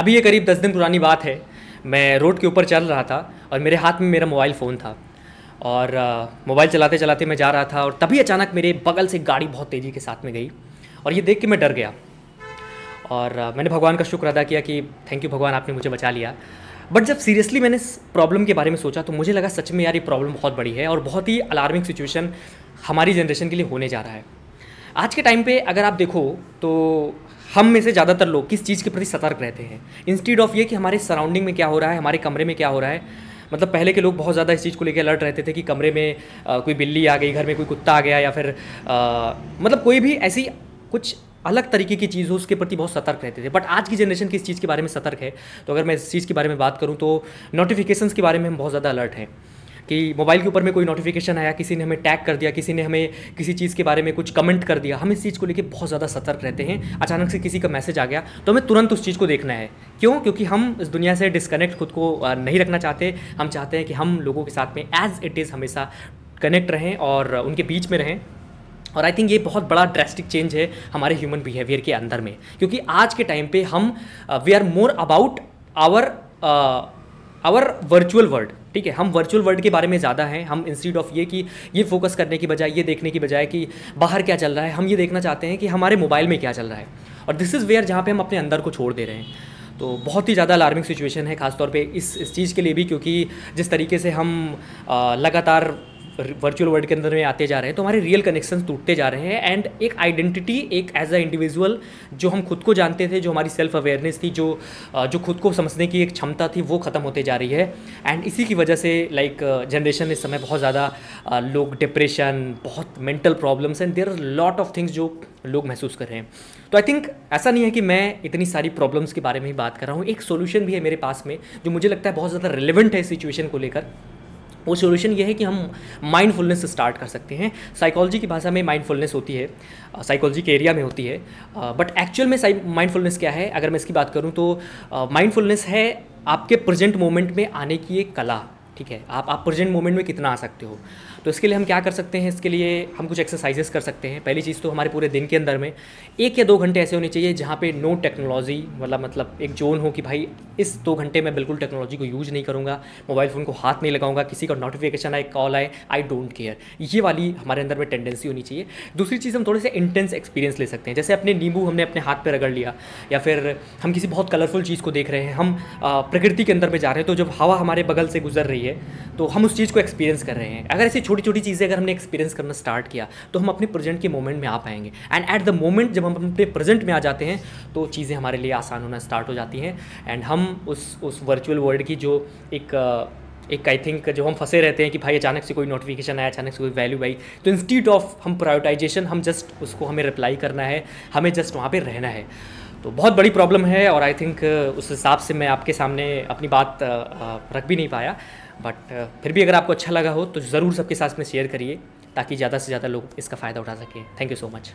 अभी ये करीब दस दिन पुरानी बात है। मैं रोड के ऊपर चल रहा था और मेरे हाथ में मेरा मोबाइल फ़ोन था। और मोबाइल चलाते चलाते मैं जा रहा था और तभी अचानक मेरे बगल से गाड़ी बहुत तेज़ी के साथ में गई और ये देख के मैं डर गया। और मैंने भगवान का शुक्र अदा किया कि थैंक यू भगवान आपने मुझे बचा लिया। बट जब सीरियसली मैंने इस प्रॉब्लम के बारे में सोचा तो मुझे लगा सच में यार ये प्रॉब्लम बहुत बड़ी है और बहुत ही अलार्मिंग सिचुएशन हमारी जनरेशन के लिए होने जा रहा है। आज के टाइम पे अगर आप देखो तो हम में से ज़्यादातर लोग किस चीज़ के प्रति सतर्क रहते हैं? इंस्टीड ऑफ़ ये कि हमारे सराउंडिंग में क्या हो रहा है हमारे कमरे में क्या हो रहा है मतलब पहले के लोग बहुत ज़्यादा इस चीज़ को लेकर अलर्ट रहते थे कि कमरे में आ, कोई बिल्ली आ गई घर में कोई कुत्ता आ गया या फिर आ, मतलब कोई भी ऐसी कुछ अलग तरीके की चीज़ हो उसके प्रति बहुत सतर्क रहते थे। बट आज की जनरेशन किस चीज़ के बारे में सतर्क है। तो अगर मैं इस चीज़ के बारे में बात करूँ तो नोटिफिकेशंस के बारे में हम बहुत ज़्यादा अलर्ट हैं। कि मोबाइल के ऊपर में कोई नोटिफिकेशन आया, किसी ने हमें टैग कर दिया, किसी ने हमें किसी चीज़ के बारे में कुछ कमेंट कर दिया, हम इस चीज़ को लेकर बहुत ज़्यादा सतर्क रहते हैं। अचानक से किसी का मैसेज आ गया तो हमें तुरंत उस चीज़ को देखना है। क्यों? क्योंकि हम इस दुनिया से डिस्कनेक्ट खुद को नहीं रखना चाहते। हम चाहते हैं कि हम लोगों के साथ में एज इट इज़ हमेशा कनेक्ट रहें और उनके बीच में रहें। और आई थिंक ये बहुत बड़ा ड्रेस्टिक चेंज है हमारे ह्यूमन बिहेवियर के अंदर में। क्योंकि आज के टाइम पे हम we are more about our our virtual world ठीक है? हम वर्चुअल वर्ल्ड के बारे में ज़्यादा हैं। हम इंस्टीट्यूट ऑफ़ ये कि ये फोकस करने की बजाय, ये देखने की बजाय कि बाहर क्या चल रहा है, हम ये देखना चाहते हैं कि हमारे मोबाइल में क्या चल रहा है। और दिस इज़ वेयर जहाँ पे हम अपने अंदर को छोड़ दे रहे हैं। तो बहुत ही ज़्यादा अलार्मिंग सिचुएशन है खासतौर पर इस इस चीज़ के लिए भी, क्योंकि जिस तरीके से हम लगातार वर्चुअल वर्ल्ड के अंदर में आते जा रहे हैं तो हमारे रियल कनेक्शन टूटते जा रहे हैं एंड एक आइडेंटिटी एक एज अ इंडिविजुअल जो हम खुद को जानते थे, जो हमारी सेल्फ अवेयरनेस थी, जो जो खुद को समझने की एक क्षमता थी, वो ख़त्म होते जा रही है। एंड इसी की वजह से लाइक जनरेशन इस समय बहुत ज़्यादा लोग डिप्रेशन बहुत mental problems and there are lot of things जो लोग महसूस कर रहे हैं। तो आई थिंक ऐसा नहीं है कि मैं इतनी सारी प्रॉब्लम्स के बारे में ही बात कर रहा हूँ, एक सोल्यूशन भी है मेरे पास में, जो मुझे लगता है बहुत ज़्यादा रिलेवेंट है सिचुएशन को लेकर। वो सोल्यूशन ये है कि हम माइंडफुलनेस स्टार्ट कर सकते हैं। साइकोलॉजी की भाषा में माइंडफुलनेस होती है साइकोलॉजी के एरिया में होती है बट एक्चुअल में माइंडफुलनेस क्या है? अगर मैं इसकी बात करूँ तो माइंडफुलनेस है आपके प्रेजेंट मोमेंट में आने की एक कला, ठीक है? आप आप प्रेजेंट मोमेंट में कितना आ सकते हो। तो इसके लिए हम क्या कर सकते हैं? इसके लिए हम कुछ एक्सरसाइजेस कर सकते हैं। पहली चीज़ तो हमारे पूरे दिन के अंदर में एक या दो घंटे ऐसे होने चाहिए जहाँ पे नो टेक्नोलॉजी मतलब मतलब एक जोन हो कि भाई इस दो घंटे में बिल्कुल टेक्नोलॉजी को यूज़ नहीं करूँगा मोबाइल फ़ोन को हाथ नहीं लगाऊँगा, किसी का नोटिफिकेशन आए कॉल आए आई डोंट केयर ये वाली हमारे अंदर में टेंडेंसी होनी चाहिए। दूसरी चीज़ हम थोड़े से इंटेंस एक्सपीरियंस ले सकते हैं। जैसे अपने नींबू हमने अपने हाथ पर रगड़ लिया, या फिर हम किसी बहुत कलरफुल चीज़ को देख रहे हैं, हम प्रकृति के अंदर में जा रहे हैं तो जब हवा हमारे बगल से गुजर रही है तो हम उस चीज़ को एक्सपीरियंस कर रहे हैं। अगर ऐसी छोटी छोटी चीज़ें अगर हमने एक्सपीरियंस करना स्टार्ट किया तो हम अपने प्रेजेंट के मोमेंट में आ पाएँगे। एंड एट द मोमेंट जब हम अपने प्रेजेंट में आ जाते हैं तो चीज़ें हमारे लिए आसान होना स्टार्ट हो जाती हैं। एंड हम उस उस वर्चुअल वर्ल्ड की जो एक एक आई थिंक जो हम फंसे रहते हैं कि भाई अचानक से कोई नोटिफिकेशन आया, अचानक से कोई वैल्यू आई तो इंस्टीट ऑफ़ हम प्रायोरिटाइजेशन हम जस्ट उसको हमें रिप्लाई करना है, हमें जस्ट वहाँ पर रहना है। तो बहुत बड़ी प्रॉब्लम है और आई थिंक उस हिसाब से मैं आपके सामने अपनी बात रख भी नहीं पाया। बट फिर भी अगर आपको अच्छा लगा हो तो ज़रूर सबके साथ में शेयर करिए, ताकि ज़्यादा से ज़्यादा लोग इसका फ़ायदा उठा सकें। Thank you so much